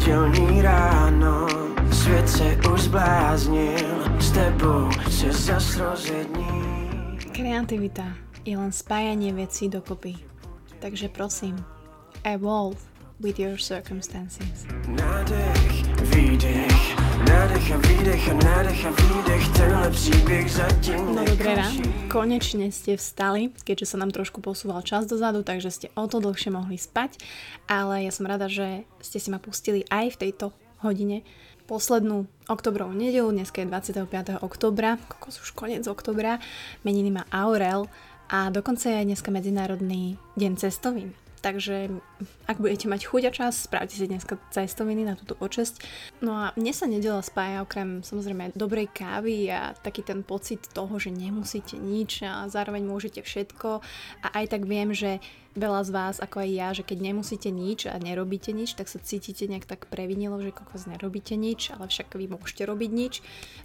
pondělní ráno Svět se už zbláznil S tebou se zas rozední Kreativita je len spájanie vecí dokopy. Takže prosím, evolve with your circumstances. Nádech, výdech Nádech a výdech a nádech a výdech Tenhle příběh zatím No dobré konečne ste vstali, keďže sa nám trošku posúval čas dozadu, takže ste o to dlhšie mohli spať, ale ja som rada, že ste si ma pustili aj v tejto hodine. Poslednú oktobrovú nedelu, dnes je 25. oktobra, kokos už koniec oktobra, meniny má Aurel a dokonca je aj dneska Medzinárodný deň cestovín. Takže ak budete mať chuť a čas, spravte si dneska cestoviny na túto počesť. No a mne sa nedela spája okrem samozrejme dobrej kávy a taký ten pocit toho, že nemusíte nič a zároveň môžete všetko. A aj tak viem, že veľa z vás, ako aj ja, že keď nemusíte nič a nerobíte nič, tak sa cítite nejak tak previnilo, že kokos nerobíte nič, ale však vy môžete robiť nič.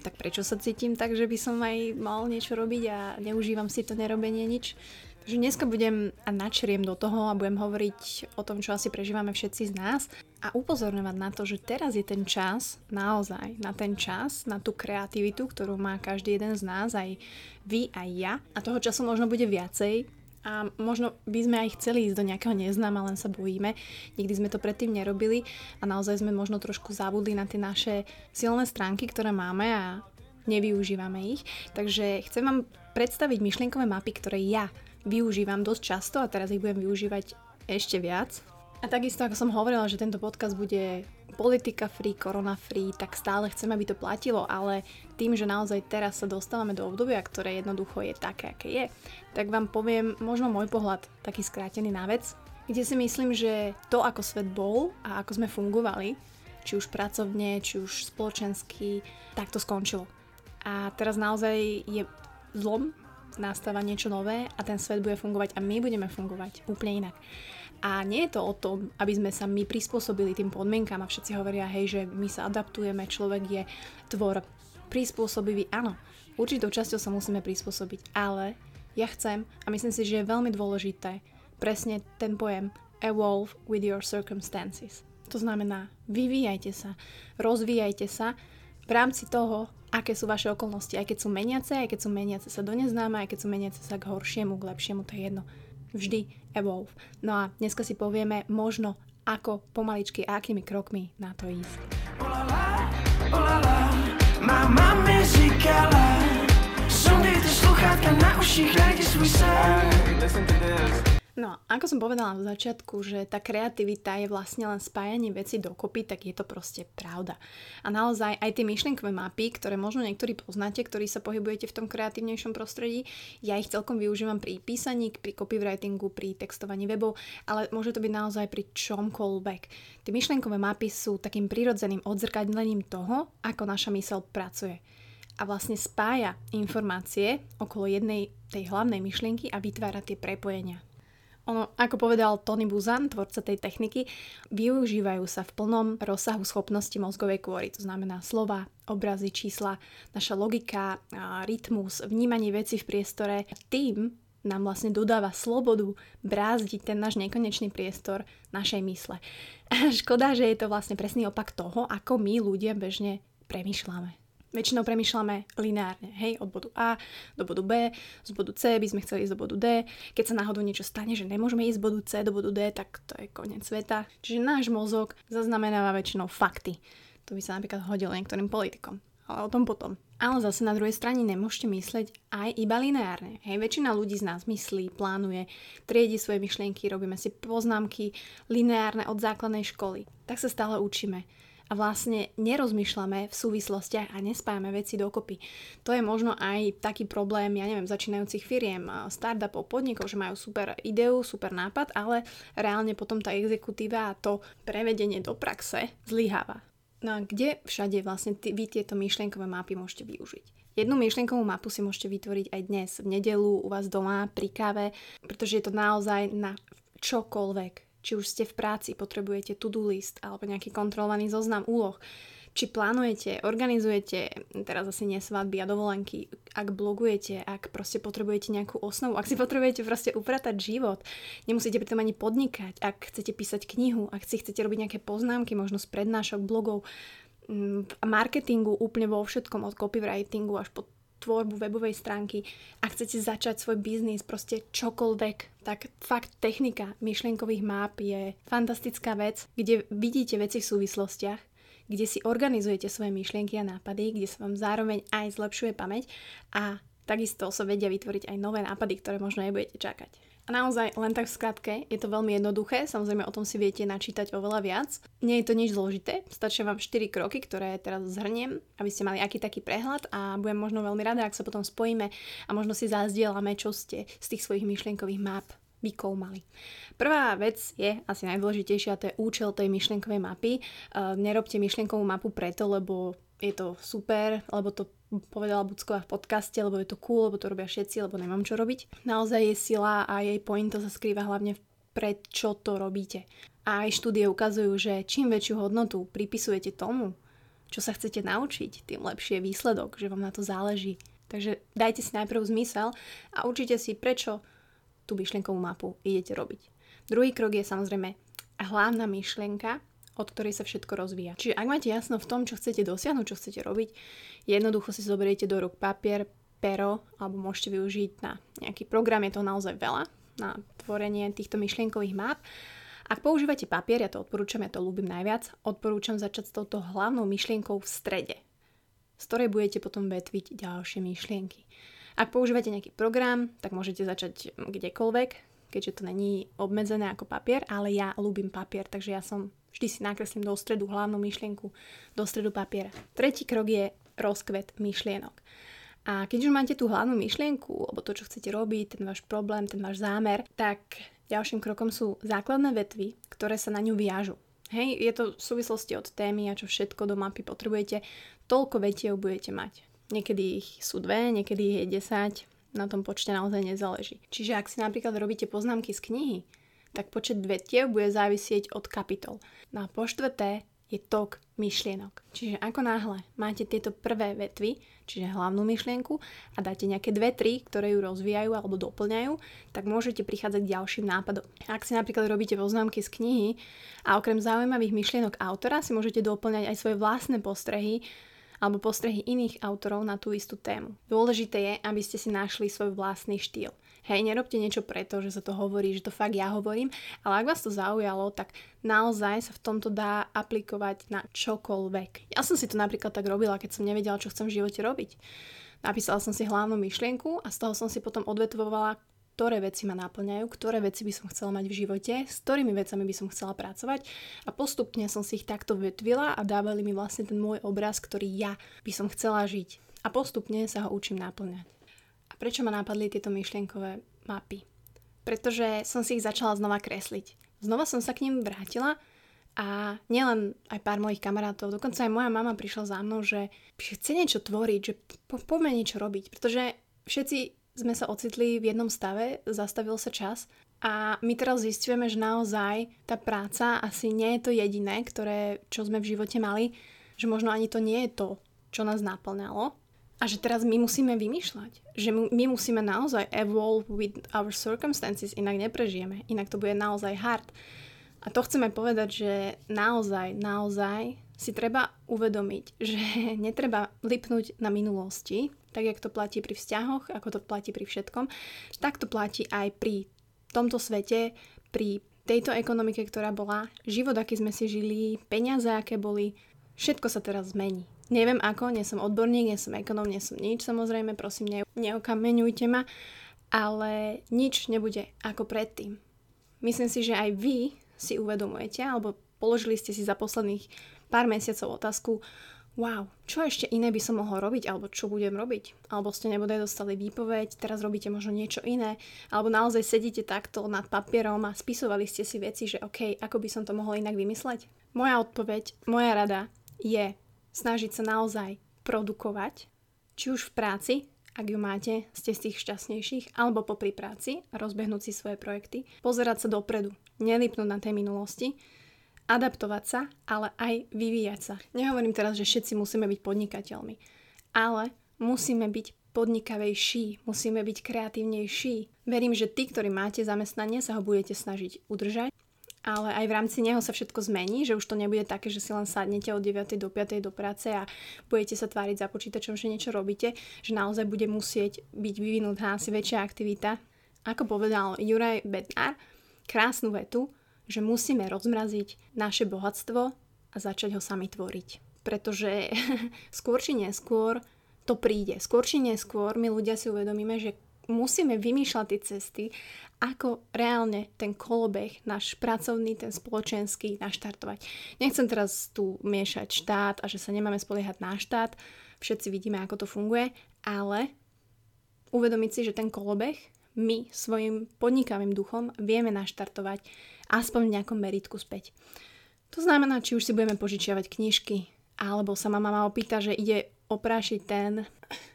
Tak prečo sa cítim tak, že by som aj mal niečo robiť a neužívam si to nerobenie nič? Takže dneska budem a načriem do toho a budem hovoriť o tom, čo asi prežívame všetci z nás a upozorňovať na to, že teraz je ten čas, naozaj na ten čas, na tú kreativitu, ktorú má každý jeden z nás, aj vy, aj ja. A toho času možno bude viacej, a možno by sme aj chceli ísť do nejakého neznáma, len sa bojíme. Nikdy sme to predtým nerobili a naozaj sme možno trošku zabudli na tie naše silné stránky, ktoré máme a nevyužívame ich. Takže chcem vám predstaviť myšlienkové mapy, ktoré ja využívam dosť často a teraz ich budem využívať ešte viac. A takisto, ako som hovorila, že tento podcast bude politika free, korona free, tak stále chcem, aby to platilo, ale tým, že naozaj teraz sa dostávame do obdobia, ktoré jednoducho je také, aké je, tak vám poviem možno môj pohľad, taký skrátený na vec, kde si myslím, že to, ako svet bol a ako sme fungovali, či už pracovne, či už spoločensky, tak to skončilo. A teraz naozaj je zlom, nastáva niečo nové a ten svet bude fungovať a my budeme fungovať úplne inak. A nie je to o tom, aby sme sa my prispôsobili tým podmienkam a všetci hovoria, hej, že my sa adaptujeme, človek je tvor prispôsobivý. Áno, určitou časťou sa musíme prispôsobiť, ale ja chcem a myslím si, že je veľmi dôležité presne ten pojem evolve with your circumstances. To znamená, vyvíjajte sa, rozvíjajte sa v rámci toho, aké sú vaše okolnosti, aj keď sú meniace, aj keď sú meniace sa do neznáma, aj keď sú meniace sa k horšiemu, k lepšiemu, to je jedno. Vždy evolve. No a dneska si povieme možno ako pomaličky a akými krokmi na to ísť. Olala, máma mi říkala Sundejte sluchátka na uších, najdi svůj sen Listen to this No, ako som povedala v začiatku, že tá kreativita je vlastne len spájanie veci dokopy, tak je to proste pravda. A naozaj aj tie myšlienkové mapy, ktoré možno niektorí poznáte, ktorí sa pohybujete v tom kreatívnejšom prostredí, ja ich celkom využívam pri písaní, pri copywritingu, pri textovaní webov, ale môže to byť naozaj pri čomkoľvek. Tie myšlienkové mapy sú takým prirodzeným odzrkadlením toho, ako naša mysel pracuje a vlastne spája informácie okolo jednej tej hlavnej myšlienky a vytvára tie prepojenia. Ono, ako povedal Tony Buzan, tvorca tej techniky, využívajú sa v plnom rozsahu schopnosti mozgovej kôry, to znamená slova, obrazy, čísla, naša logika, rytmus, vnímanie veci v priestore. Tým nám vlastne dodáva slobodu brázdiť ten náš nekonečný priestor našej mysle. Škoda, že je to vlastne presný opak toho, ako my ľudia bežne premyšľame. Väčšinou premyšľame lineárne, hej, od bodu A do bodu B, z bodu C by sme chceli ísť do bodu D. Keď sa náhodou niečo stane, že nemôžeme ísť z bodu C do bodu D, tak to je koniec sveta. Čiže náš mozog zaznamenáva väčšinou fakty. To by sa napríklad hodilo niektorým politikom. Ale o tom potom. Ale zase na druhej strane nemôžete myslieť aj iba lineárne. Hej, väčšina ľudí z nás myslí, plánuje, triedi svoje myšlienky, robíme si poznámky lineárne od základnej školy. Tak sa stále učíme a vlastne nerozmýšľame v súvislostiach a nespájame veci dokopy. To je možno aj taký problém, ja neviem, začínajúcich firiem, startupov, podnikov, že majú super ideu, super nápad, ale reálne potom tá exekutíva a to prevedenie do praxe zlyháva. No a kde všade vlastne ty, vy tieto myšlienkové mapy môžete využiť? Jednu myšlienkovú mapu si môžete vytvoriť aj dnes, v nedelu, u vás doma, pri káve, pretože je to naozaj na čokoľvek Či už ste v práci, potrebujete to-do list alebo nejaký kontrolovaný zoznam úloh. Či plánujete, organizujete, teraz asi nie svadby a dovolenky, ak blogujete, ak proste potrebujete nejakú osnovu, ak si potrebujete proste upratať život, nemusíte pri tom ani podnikať, ak chcete písať knihu, ak si chcete robiť nejaké poznámky, možno z prednášok, blogov, mm, marketingu, úplne vo všetkom, od copywritingu až po tvorbu webovej stránky, ak chcete začať svoj biznis, proste čokoľvek, tak fakt technika myšlienkových map je fantastická vec, kde vidíte veci v súvislostiach kde si organizujete svoje myšlienky a nápady, kde sa vám zároveň aj zlepšuje pamäť a takisto sa vedia vytvoriť aj nové nápady, ktoré možno nebudete čakať. A naozaj, len tak v skratke, je to veľmi jednoduché, samozrejme o tom si viete načítať oveľa viac. Nie je to nič zložité, stačia vám 4 kroky, ktoré teraz zhrniem, aby ste mali aký taký prehľad a budem možno veľmi rada, ak sa potom spojíme a možno si zazdielame, čo ste z tých svojich myšlienkových map vykoumali. Prvá vec je asi najdôležitejšia, to je účel tej myšlienkovej mapy. Uh, nerobte myšlienkovú mapu preto, lebo je to super, lebo to povedala Bucková v podcaste, lebo je to cool, lebo to robia všetci, lebo nemám čo robiť. Naozaj je sila a jej pointo sa skrýva hlavne v prečo to robíte. A aj štúdie ukazujú, že čím väčšiu hodnotu pripisujete tomu, čo sa chcete naučiť, tým lepšie je výsledok, že vám na to záleží. Takže dajte si najprv zmysel a určite si, prečo tú myšlienkovú mapu idete robiť. Druhý krok je samozrejme hlavná myšlienka, od ktorej sa všetko rozvíja. Čiže ak máte jasno v tom, čo chcete dosiahnuť, čo chcete robiť, jednoducho si zoberiete do rúk papier, pero, alebo môžete využiť na nejaký program, je to naozaj veľa, na tvorenie týchto myšlienkových map. Ak používate papier, ja to odporúčam, ja to ľúbim najviac, odporúčam začať s touto hlavnou myšlienkou v strede, z ktorej budete potom vetviť ďalšie myšlienky. Ak používate nejaký program, tak môžete začať kdekoľvek, keďže to není obmedzené ako papier, ale ja ľúbim papier, takže ja som vždy si nakreslím do stredu hlavnú myšlienku, do stredu papiera. Tretí krok je rozkvet myšlienok. A keď už máte tú hlavnú myšlienku, alebo to, čo chcete robiť, ten váš problém, ten váš zámer, tak ďalším krokom sú základné vetvy, ktoré sa na ňu viažu. Hej, je to v súvislosti od témy a čo všetko do mapy potrebujete, toľko vetiev budete mať. Niekedy ich sú dve, niekedy ich je 10, na tom počte naozaj nezáleží. Čiže ak si napríklad robíte poznámky z knihy, tak počet vetiev bude závisieť od kapitol. No a po štvrté je tok myšlienok. Čiže ako náhle máte tieto prvé vetvy, čiže hlavnú myšlienku a dáte nejaké dve, tri, ktoré ju rozvíjajú alebo doplňajú, tak môžete prichádzať k ďalším nápadom. Ak si napríklad robíte poznámky z knihy a okrem zaujímavých myšlienok autora si môžete doplňať aj svoje vlastné postrehy, alebo postrehy iných autorov na tú istú tému. Dôležité je, aby ste si našli svoj vlastný štýl. Hej, nerobte niečo preto, že sa to hovorí, že to fakt ja hovorím, ale ak vás to zaujalo, tak naozaj sa v tomto dá aplikovať na čokoľvek. Ja som si to napríklad tak robila, keď som nevedela, čo chcem v živote robiť. Napísala som si hlavnú myšlienku a z toho som si potom odvetvovala, ktoré veci ma náplňajú, ktoré veci by som chcela mať v živote, s ktorými vecami by som chcela pracovať a postupne som si ich takto vetvila a dávali mi vlastne ten môj obraz, ktorý ja by som chcela žiť. A postupne sa ho učím náplňať. A prečo ma napadli tieto myšlienkové mapy? Pretože som si ich začala znova kresliť. Znova som sa k nim vrátila a nielen aj pár mojich kamarátov, dokonca aj moja mama prišla za mnou, že chce niečo tvoriť, že po, poďme niečo robiť, pretože všetci sme sa ocitli v jednom stave, zastavil sa čas a my teraz zistujeme, že naozaj tá práca asi nie je to jediné, ktoré, čo sme v živote mali, že možno ani to nie je to, čo nás naplňalo a že teraz my musíme vymýšľať, že my musíme naozaj evolve with our circumstances, inak neprežijeme, inak to bude naozaj hard. A to chceme povedať, že naozaj, naozaj si treba uvedomiť, že netreba lipnúť na minulosti, tak jak to platí pri vzťahoch, ako to platí pri všetkom, tak to platí aj pri tomto svete, pri tejto ekonomike, ktorá bola, život, aký sme si žili, peniaze, aké boli, všetko sa teraz zmení. Neviem ako, nie som odborník, nie som ekonom, nie som nič, samozrejme, prosím, ne, neokameňujte ma, ale nič nebude ako predtým. Myslím si, že aj vy si uvedomujete, alebo položili ste si za posledných pár mesiacov otázku, wow, čo ešte iné by som mohol robiť, alebo čo budem robiť. Alebo ste nebude dostali výpoveď, teraz robíte možno niečo iné, alebo naozaj sedíte takto nad papierom a spisovali ste si veci, že OK, ako by som to mohol inak vymysleť. Moja odpoveď, moja rada je snažiť sa naozaj produkovať, či už v práci, ak ju máte, ste z tých šťastnejších, alebo popri práci rozbehnúť si svoje projekty, pozerať sa dopredu. nelipnúť na tej minulosti, adaptovať sa, ale aj vyvíjať sa. Nehovorím teraz, že všetci musíme byť podnikateľmi, ale musíme byť podnikavejší, musíme byť kreatívnejší. Verím, že tí, ktorí máte zamestnanie, sa ho budete snažiť udržať, ale aj v rámci neho sa všetko zmení, že už to nebude také, že si len sadnete od 9. do 5. do práce a budete sa tváriť za počítačom, že niečo robíte, že naozaj bude musieť byť vyvinutá asi väčšia aktivita. Ako povedal Juraj Bednar, krásnu vetu, že musíme rozmraziť naše bohatstvo a začať ho sami tvoriť. Pretože skôr či neskôr to príde. Skôr či neskôr my ľudia si uvedomíme, že musíme vymýšľať tie cesty, ako reálne ten kolobeh, náš pracovný, ten spoločenský, naštartovať. Nechcem teraz tu miešať štát a že sa nemáme spoliehať na štát, všetci vidíme, ako to funguje, ale uvedomiť si, že ten kolobeh my svojim podnikavým duchom vieme naštartovať aspoň v nejakom meritku späť. To znamená, či už si budeme požičiavať knižky, alebo sa ma mama opýta, že ide oprášiť ten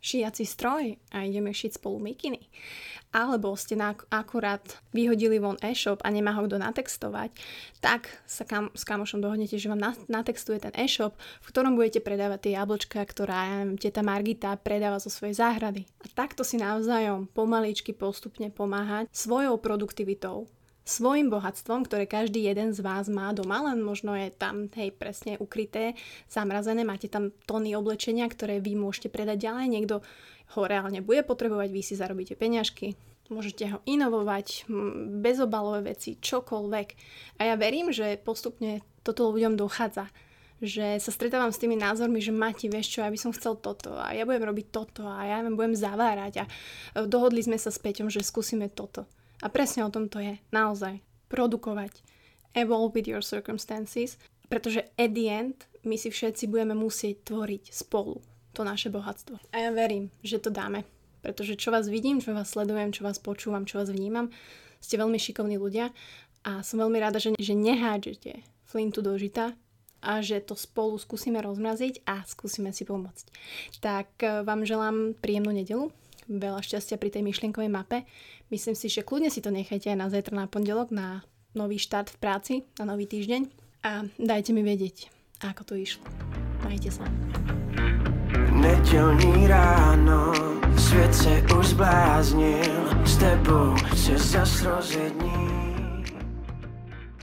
šiaci stroj a ideme šiť spolu mikiny. Alebo ste na, akurát vyhodili von e-shop a nemá ho kto natextovať, tak sa kam, s kamošom dohodnete, že vám natextuje ten e-shop, v ktorom budete predávať tie jablčka, ktorá teta Margita predáva zo svojej záhrady. A takto si navzájom pomaličky postupne pomáhať svojou produktivitou, svojim bohatstvom, ktoré každý jeden z vás má doma, len možno je tam, hej, presne ukryté, zamrazené, máte tam tony oblečenia, ktoré vy môžete predať ďalej, niekto ho reálne bude potrebovať, vy si zarobíte peňažky, môžete ho inovovať, bezobalové veci, čokoľvek. A ja verím, že postupne toto ľuďom dochádza že sa stretávam s tými názormi, že Mati, vieš čo, ja by som chcel toto a ja budem robiť toto a ja budem zavárať a dohodli sme sa s Peťom, že skúsime toto. A presne o tom to je. Naozaj. Produkovať. Evolve with your circumstances. Pretože at the end my si všetci budeme musieť tvoriť spolu to naše bohatstvo. A ja verím, že to dáme. Pretože čo vás vidím, čo vás sledujem, čo vás počúvam, čo vás vnímam, ste veľmi šikovní ľudia a som veľmi rada, že, že nehádžete flintu do žita a že to spolu skúsime rozmraziť a skúsime si pomôcť. Tak eh, vám želám príjemnú nedelu, veľa šťastia pri tej myšlienkovej mape. Myslím si, že kľudne si to nechajte aj na zajtra na pondelok, na nový štart v práci, na nový týždeň a dajte mi vedieť, ako to išlo. Majte sa. Nedělní ráno, svět se už zbláznil, s tebou se zas rozjedním.